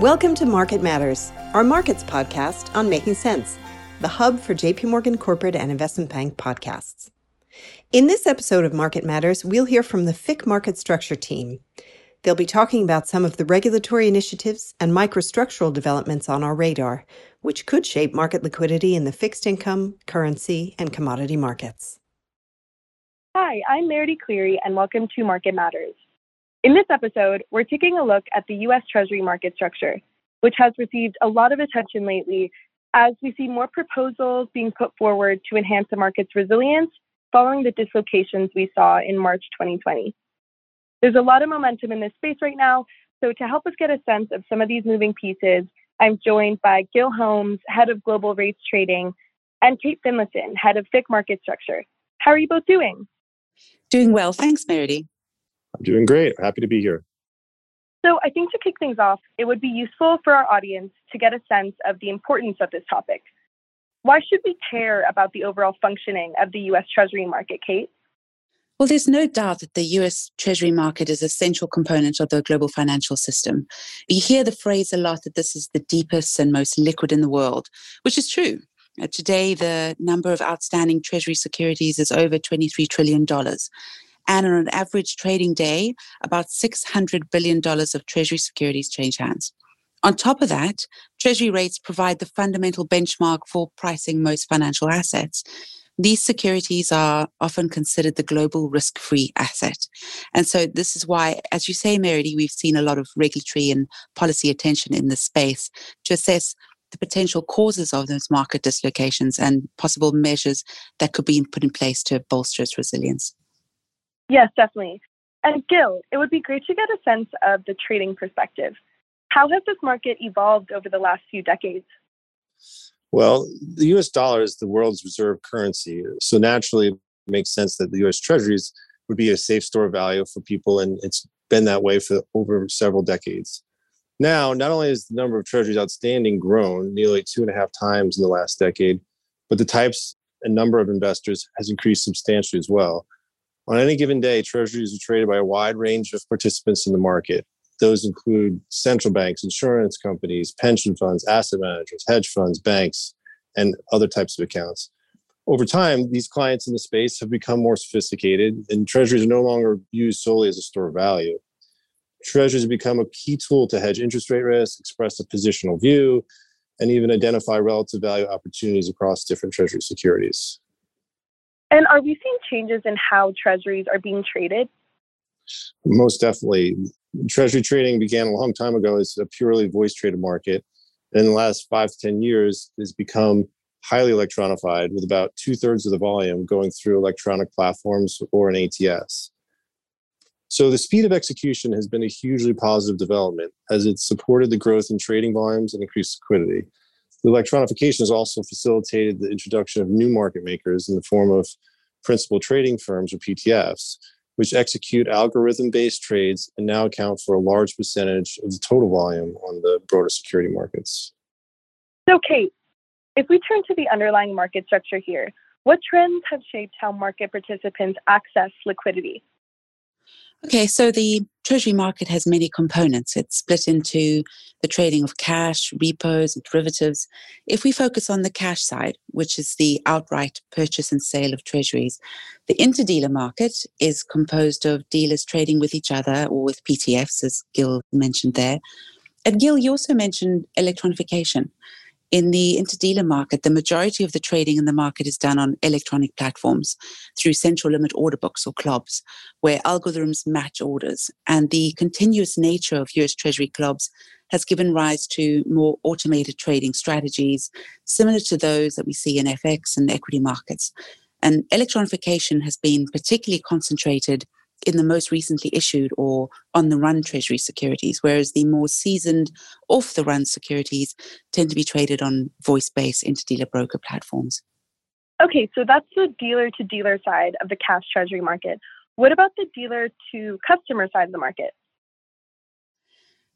Welcome to Market Matters, our markets podcast on making sense, the hub for JP Morgan corporate and investment bank podcasts. In this episode of Market Matters, we'll hear from the FICC market structure team. They'll be talking about some of the regulatory initiatives and microstructural developments on our radar, which could shape market liquidity in the fixed income, currency, and commodity markets. Hi, I'm Meredith Cleary, and welcome to Market Matters. In this episode, we're taking a look at the U.S. Treasury market structure, which has received a lot of attention lately as we see more proposals being put forward to enhance the market's resilience following the dislocations we saw in March 2020. There's a lot of momentum in this space right now, so to help us get a sense of some of these moving pieces, I'm joined by Gil Holmes, head of global rates trading, and Kate Finlayson, head of FICC market structure. How are you both doing? Doing well. Thanks, Meredith. I'm doing great. Happy to be here. So, I think to kick things off, it would be useful for our audience to get a sense of the importance of this topic. Why should we care about the overall functioning of the US Treasury market, Kate? Well, there's no doubt that the US Treasury market is a central component of the global financial system. You hear the phrase a lot that this is the deepest and most liquid in the world, which is true. Today, the number of outstanding Treasury securities is over $23 trillion. And on an average trading day, about $600 billion of Treasury securities change hands. On top of that, Treasury rates provide the fundamental benchmark for pricing most financial assets. These securities are often considered the global risk free asset. And so, this is why, as you say, Meredith, we've seen a lot of regulatory and policy attention in this space to assess the potential causes of those market dislocations and possible measures that could be put in place to bolster its resilience. Yes, definitely. And Gil, it would be great to get a sense of the trading perspective. How has this market evolved over the last few decades? Well, the US dollar is the world's reserve currency. So naturally, it makes sense that the US treasuries would be a safe store of value for people. And it's been that way for over several decades. Now, not only has the number of treasuries outstanding grown nearly two and a half times in the last decade, but the types and number of investors has increased substantially as well. On any given day, treasuries are traded by a wide range of participants in the market. Those include central banks, insurance companies, pension funds, asset managers, hedge funds, banks, and other types of accounts. Over time, these clients in the space have become more sophisticated, and treasuries are no longer used solely as a store of value. Treasuries have become a key tool to hedge interest rate risk, express a positional view, and even identify relative value opportunities across different treasury securities. And are we seeing changes in how treasuries are being traded? Most definitely. Treasury trading began a long time ago as a purely voice traded market. In the last five to 10 years, has become highly electronified with about two thirds of the volume going through electronic platforms or an ATS. So the speed of execution has been a hugely positive development as it's supported the growth in trading volumes and increased liquidity. The electronification has also facilitated the introduction of new market makers in the form of principal trading firms or PTFs, which execute algorithm based trades and now account for a large percentage of the total volume on the broader security markets. So, Kate, if we turn to the underlying market structure here, what trends have shaped how market participants access liquidity? Okay, so the treasury market has many components. It's split into the trading of cash, repos, and derivatives. If we focus on the cash side, which is the outright purchase and sale of treasuries, the interdealer market is composed of dealers trading with each other or with PTFs, as Gil mentioned there. And Gil, you also mentioned electronification. In the interdealer market, the majority of the trading in the market is done on electronic platforms through central limit order books or CLOBs, where algorithms match orders. And the continuous nature of US Treasury CLOBs has given rise to more automated trading strategies, similar to those that we see in FX and equity markets. And electronification has been particularly concentrated in the most recently issued or on the run treasury securities, whereas the more seasoned off the run securities tend to be traded on voice based interdealer broker platforms. Okay, so that's the dealer to dealer side of the cash treasury market. What about the dealer to customer side of the market?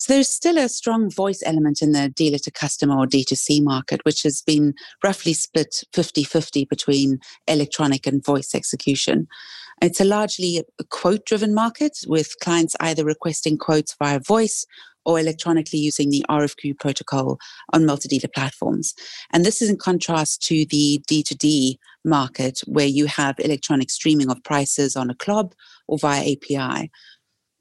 So there's still a strong voice element in the dealer to customer or D2C market, which has been roughly split 50 50 between electronic and voice execution. It's a largely quote driven market with clients either requesting quotes via voice or electronically using the RFQ protocol on multi-dealer platforms. And this is in contrast to the D2D market where you have electronic streaming of prices on a CLOB or via API.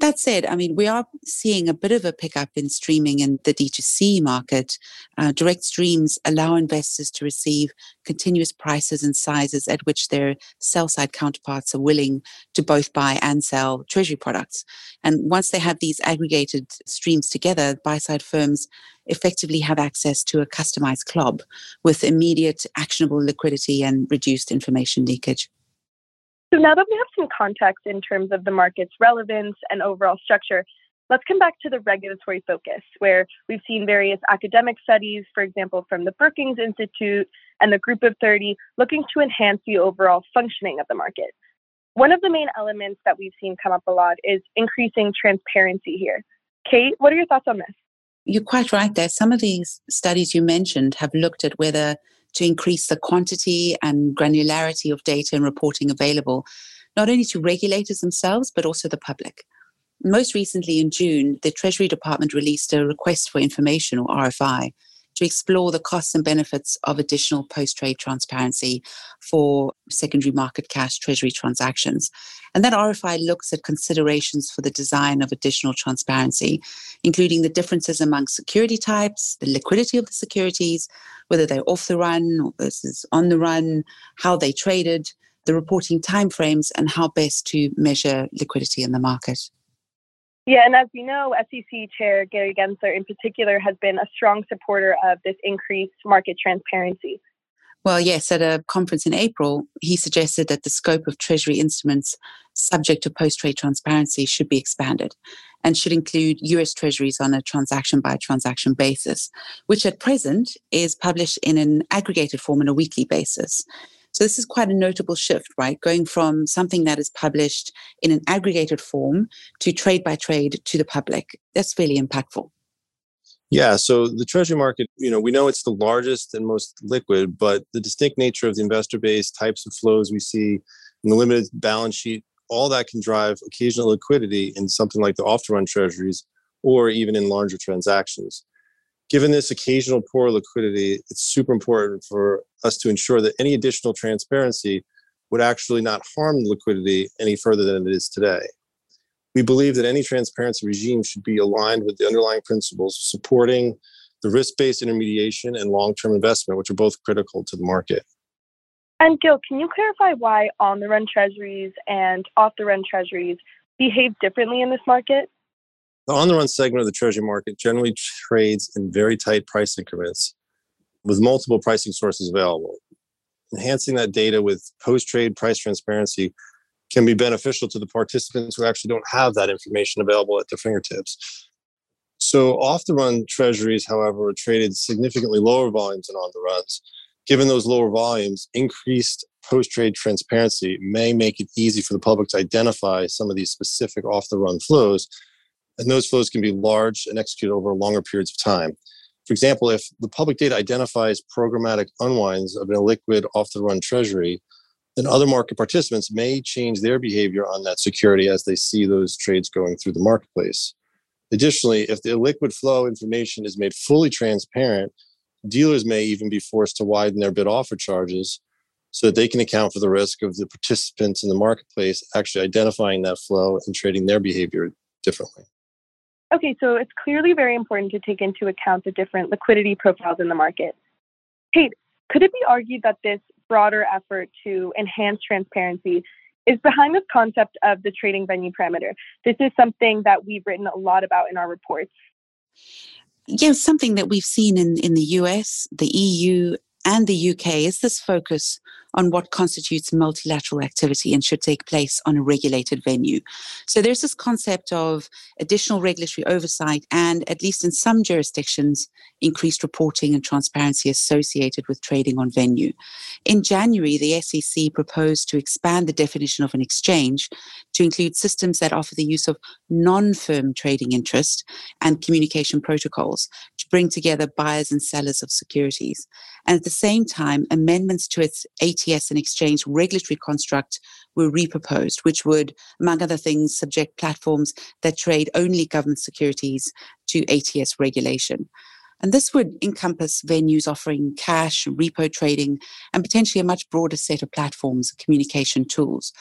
That said, I mean, we are seeing a bit of a pickup in streaming in the D2C market. Uh, direct streams allow investors to receive continuous prices and sizes at which their sell side counterparts are willing to both buy and sell treasury products. And once they have these aggregated streams together, buy side firms effectively have access to a customized CLOB with immediate actionable liquidity and reduced information leakage. So now that we have some context in terms of the market's relevance and overall structure, let's come back to the regulatory focus, where we've seen various academic studies, for example, from the Brookings Institute and the Group of 30, looking to enhance the overall functioning of the market. One of the main elements that we've seen come up a lot is increasing transparency here. Kate, what are your thoughts on this? You're quite right there. Some of these studies you mentioned have looked at whether to increase the quantity and granularity of data and reporting available, not only to regulators themselves, but also the public. Most recently, in June, the Treasury Department released a request for information, or RFI, to explore the costs and benefits of additional post trade transparency for secondary market cash treasury transactions. And that RFI looks at considerations for the design of additional transparency, including the differences among security types, the liquidity of the securities, whether they're off the run or versus on the run, how they traded, the reporting timeframes, and how best to measure liquidity in the market. Yeah, and as you know, SEC Chair Gary Gensler in particular has been a strong supporter of this increased market transparency. Well, yes, at a conference in April, he suggested that the scope of Treasury instruments subject to post trade transparency should be expanded and should include US Treasuries on a transaction by transaction basis, which at present is published in an aggregated form on a weekly basis. So this is quite a notable shift, right? Going from something that is published in an aggregated form to trade by trade to the public. That's fairly impactful. Yeah, so the treasury market, you know, we know it's the largest and most liquid, but the distinct nature of the investor base, types of flows we see, and the limited balance sheet, all that can drive occasional liquidity in something like the off the run treasuries or even in larger transactions given this occasional poor liquidity, it's super important for us to ensure that any additional transparency would actually not harm liquidity any further than it is today. We believe that any transparency regime should be aligned with the underlying principles supporting the risk based intermediation and long term investment, which are both critical to the market. And Gil, can you clarify why on the run treasuries and off the run treasuries behave differently in this market? The on the run segment of the treasury market generally trades in very tight price increments with multiple pricing sources available. Enhancing that data with post trade price transparency can be beneficial to the participants who actually don't have that information available at their fingertips. So, off the run treasuries, however, are traded significantly lower volumes than on the runs. Given those lower volumes, increased post trade transparency may make it easy for the public to identify some of these specific off the run flows and those flows can be large and executed over longer periods of time. For example, if the public data identifies programmatic unwinds of a liquid off the run treasury, then other market participants may change their behavior on that security as they see those trades going through the marketplace. Additionally, if the liquid flow information is made fully transparent, dealers may even be forced to widen their bid offer charges so that they can account for the risk of the participants in the marketplace actually identifying that flow and trading their behavior differently. Okay, so it's clearly very important to take into account the different liquidity profiles in the market. Kate, could it be argued that this broader effort to enhance transparency is behind this concept of the trading venue perimeter? This is something that we've written a lot about in our reports. Yeah, something that we've seen in, in the US, the EU, and the UK is this focus on what constitutes multilateral activity and should take place on a regulated venue. So there's this concept of additional regulatory oversight and, at least in some jurisdictions, increased reporting and transparency associated with trading on venue. In January, the SEC proposed to expand the definition of an exchange to include systems that offer the use of non firm trading interest and communication protocols bring together buyers and sellers of securities. And at the same time, amendments to its ATS and exchange regulatory construct were reproposed, which would, among other things, subject platforms that trade only government securities to ATS regulation. And this would encompass venues offering cash, repo trading, and potentially a much broader set of platforms and communication tools.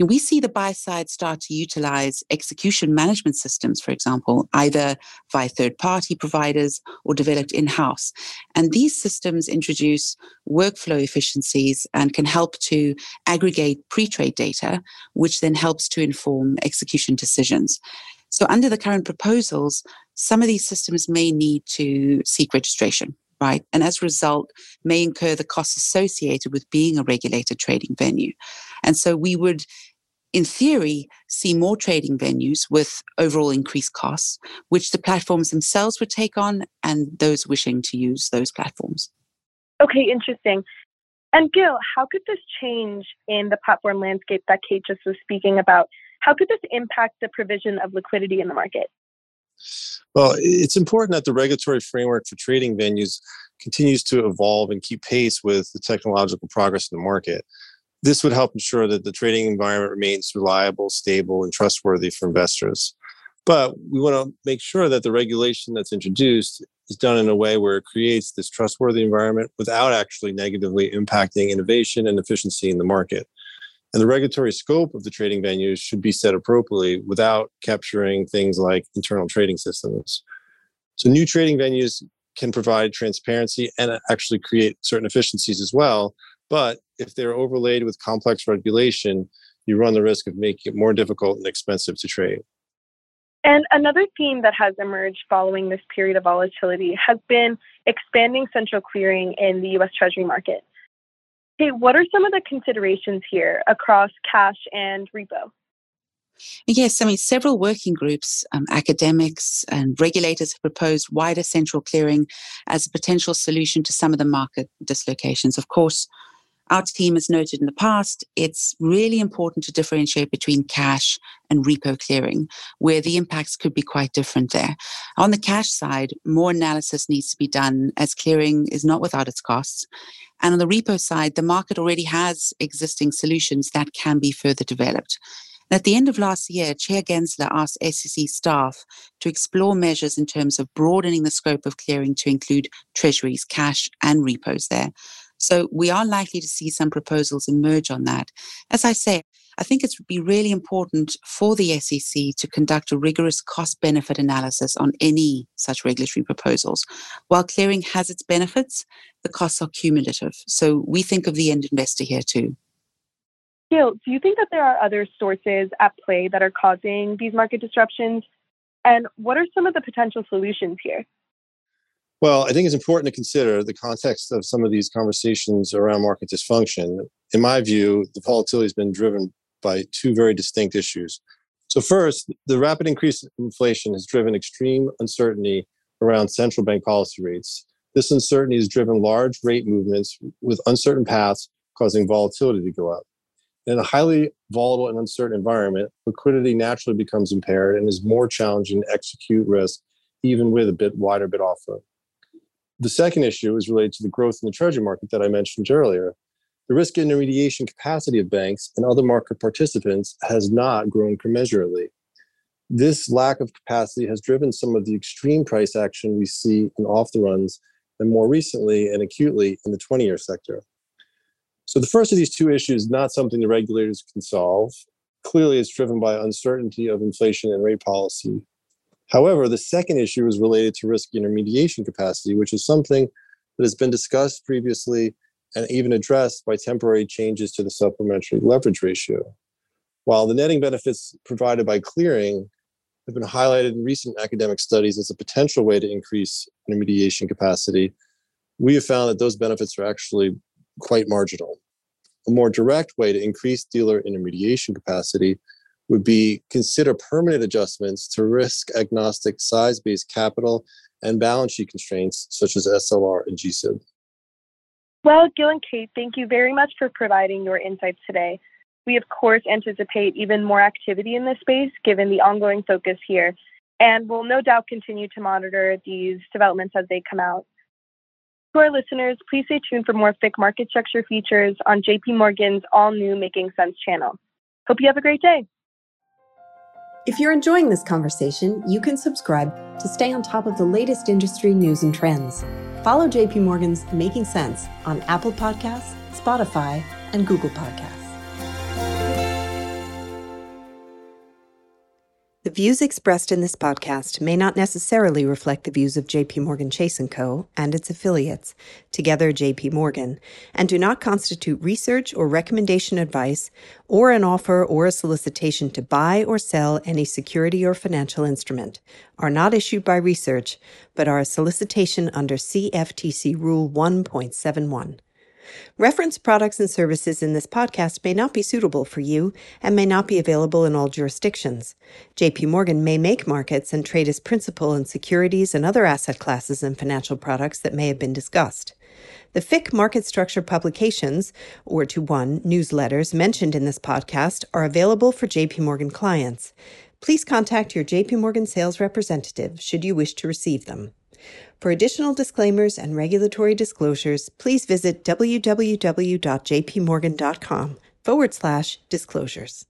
We see the buy side start to utilize execution management systems, for example, either via third party providers or developed in house. And these systems introduce workflow efficiencies and can help to aggregate pre trade data, which then helps to inform execution decisions. So, under the current proposals, some of these systems may need to seek registration, right? And as a result, may incur the costs associated with being a regulated trading venue. And so we would, in theory, see more trading venues with overall increased costs, which the platforms themselves would take on and those wishing to use those platforms. Okay, interesting. And Gil, how could this change in the platform landscape that Kate just was speaking about? How could this impact the provision of liquidity in the market? Well, it's important that the regulatory framework for trading venues continues to evolve and keep pace with the technological progress in the market. This would help ensure that the trading environment remains reliable, stable, and trustworthy for investors. But we want to make sure that the regulation that's introduced is done in a way where it creates this trustworthy environment without actually negatively impacting innovation and efficiency in the market. And the regulatory scope of the trading venues should be set appropriately without capturing things like internal trading systems. So, new trading venues can provide transparency and actually create certain efficiencies as well. But if they're overlaid with complex regulation, you run the risk of making it more difficult and expensive to trade. And another theme that has emerged following this period of volatility has been expanding central clearing in the US Treasury market. What are some of the considerations here across cash and repo? Yes, I mean, several working groups, um, academics, and regulators have proposed wider central clearing as a potential solution to some of the market dislocations. Of course, our team has noted in the past, it's really important to differentiate between cash and repo clearing, where the impacts could be quite different there. On the cash side, more analysis needs to be done as clearing is not without its costs. And on the repo side, the market already has existing solutions that can be further developed. At the end of last year, Chair Gensler asked SEC staff to explore measures in terms of broadening the scope of clearing to include treasuries, cash, and repos there. So we are likely to see some proposals emerge on that. As I say, I think it would be really important for the SEC to conduct a rigorous cost benefit analysis on any such regulatory proposals. While clearing has its benefits, the costs are cumulative. So we think of the end investor here too. Gil, do you think that there are other sources at play that are causing these market disruptions? And what are some of the potential solutions here? Well, I think it's important to consider the context of some of these conversations around market dysfunction. In my view, the volatility has been driven by two very distinct issues. So, first, the rapid increase in inflation has driven extreme uncertainty around central bank policy rates. This uncertainty has driven large rate movements with uncertain paths, causing volatility to go up. In a highly volatile and uncertain environment, liquidity naturally becomes impaired and is more challenging to execute risk, even with a bit wider bid offer. The second issue is related to the growth in the treasury market that I mentioned earlier. The risk intermediation capacity of banks and other market participants has not grown commensurately. This lack of capacity has driven some of the extreme price action we see in off the runs and more recently and acutely in the 20 year sector. So, the first of these two issues is not something the regulators can solve. Clearly, it's driven by uncertainty of inflation and rate policy. However, the second issue is related to risk intermediation capacity, which is something that has been discussed previously and even addressed by temporary changes to the supplementary leverage ratio. While the netting benefits provided by clearing have been highlighted in recent academic studies as a potential way to increase intermediation capacity, we have found that those benefits are actually quite marginal. A more direct way to increase dealer intermediation capacity would be consider permanent adjustments to risk agnostic size based capital and balance sheet constraints such as SLR and GSIB. Well, Gil and Kate, thank you very much for providing your insights today. We, of course, anticipate even more activity in this space given the ongoing focus here and we'll no doubt continue to monitor these developments as they come out. To our listeners, please stay tuned for more FICC market structure features on JP Morgan's all new Making Sense channel. Hope you have a great day. If you're enjoying this conversation, you can subscribe to stay on top of the latest industry news and trends. Follow JP Morgan's Making Sense on Apple Podcasts, Spotify, and Google Podcasts. The views expressed in this podcast may not necessarily reflect the views of JP Morgan Chase & Co. and its affiliates, together JP Morgan, and do not constitute research or recommendation advice or an offer or a solicitation to buy or sell any security or financial instrument, are not issued by research, but are a solicitation under CFTC Rule 1.71. Reference products and services in this podcast may not be suitable for you and may not be available in all jurisdictions. JP Morgan may make markets and trade as principal in securities and other asset classes and financial products that may have been discussed. The FICC market structure publications, or to one, newsletters mentioned in this podcast are available for JP Morgan clients. Please contact your JP Morgan sales representative should you wish to receive them. For additional disclaimers and regulatory disclosures, please visit www.jpmorgan.com forward slash disclosures.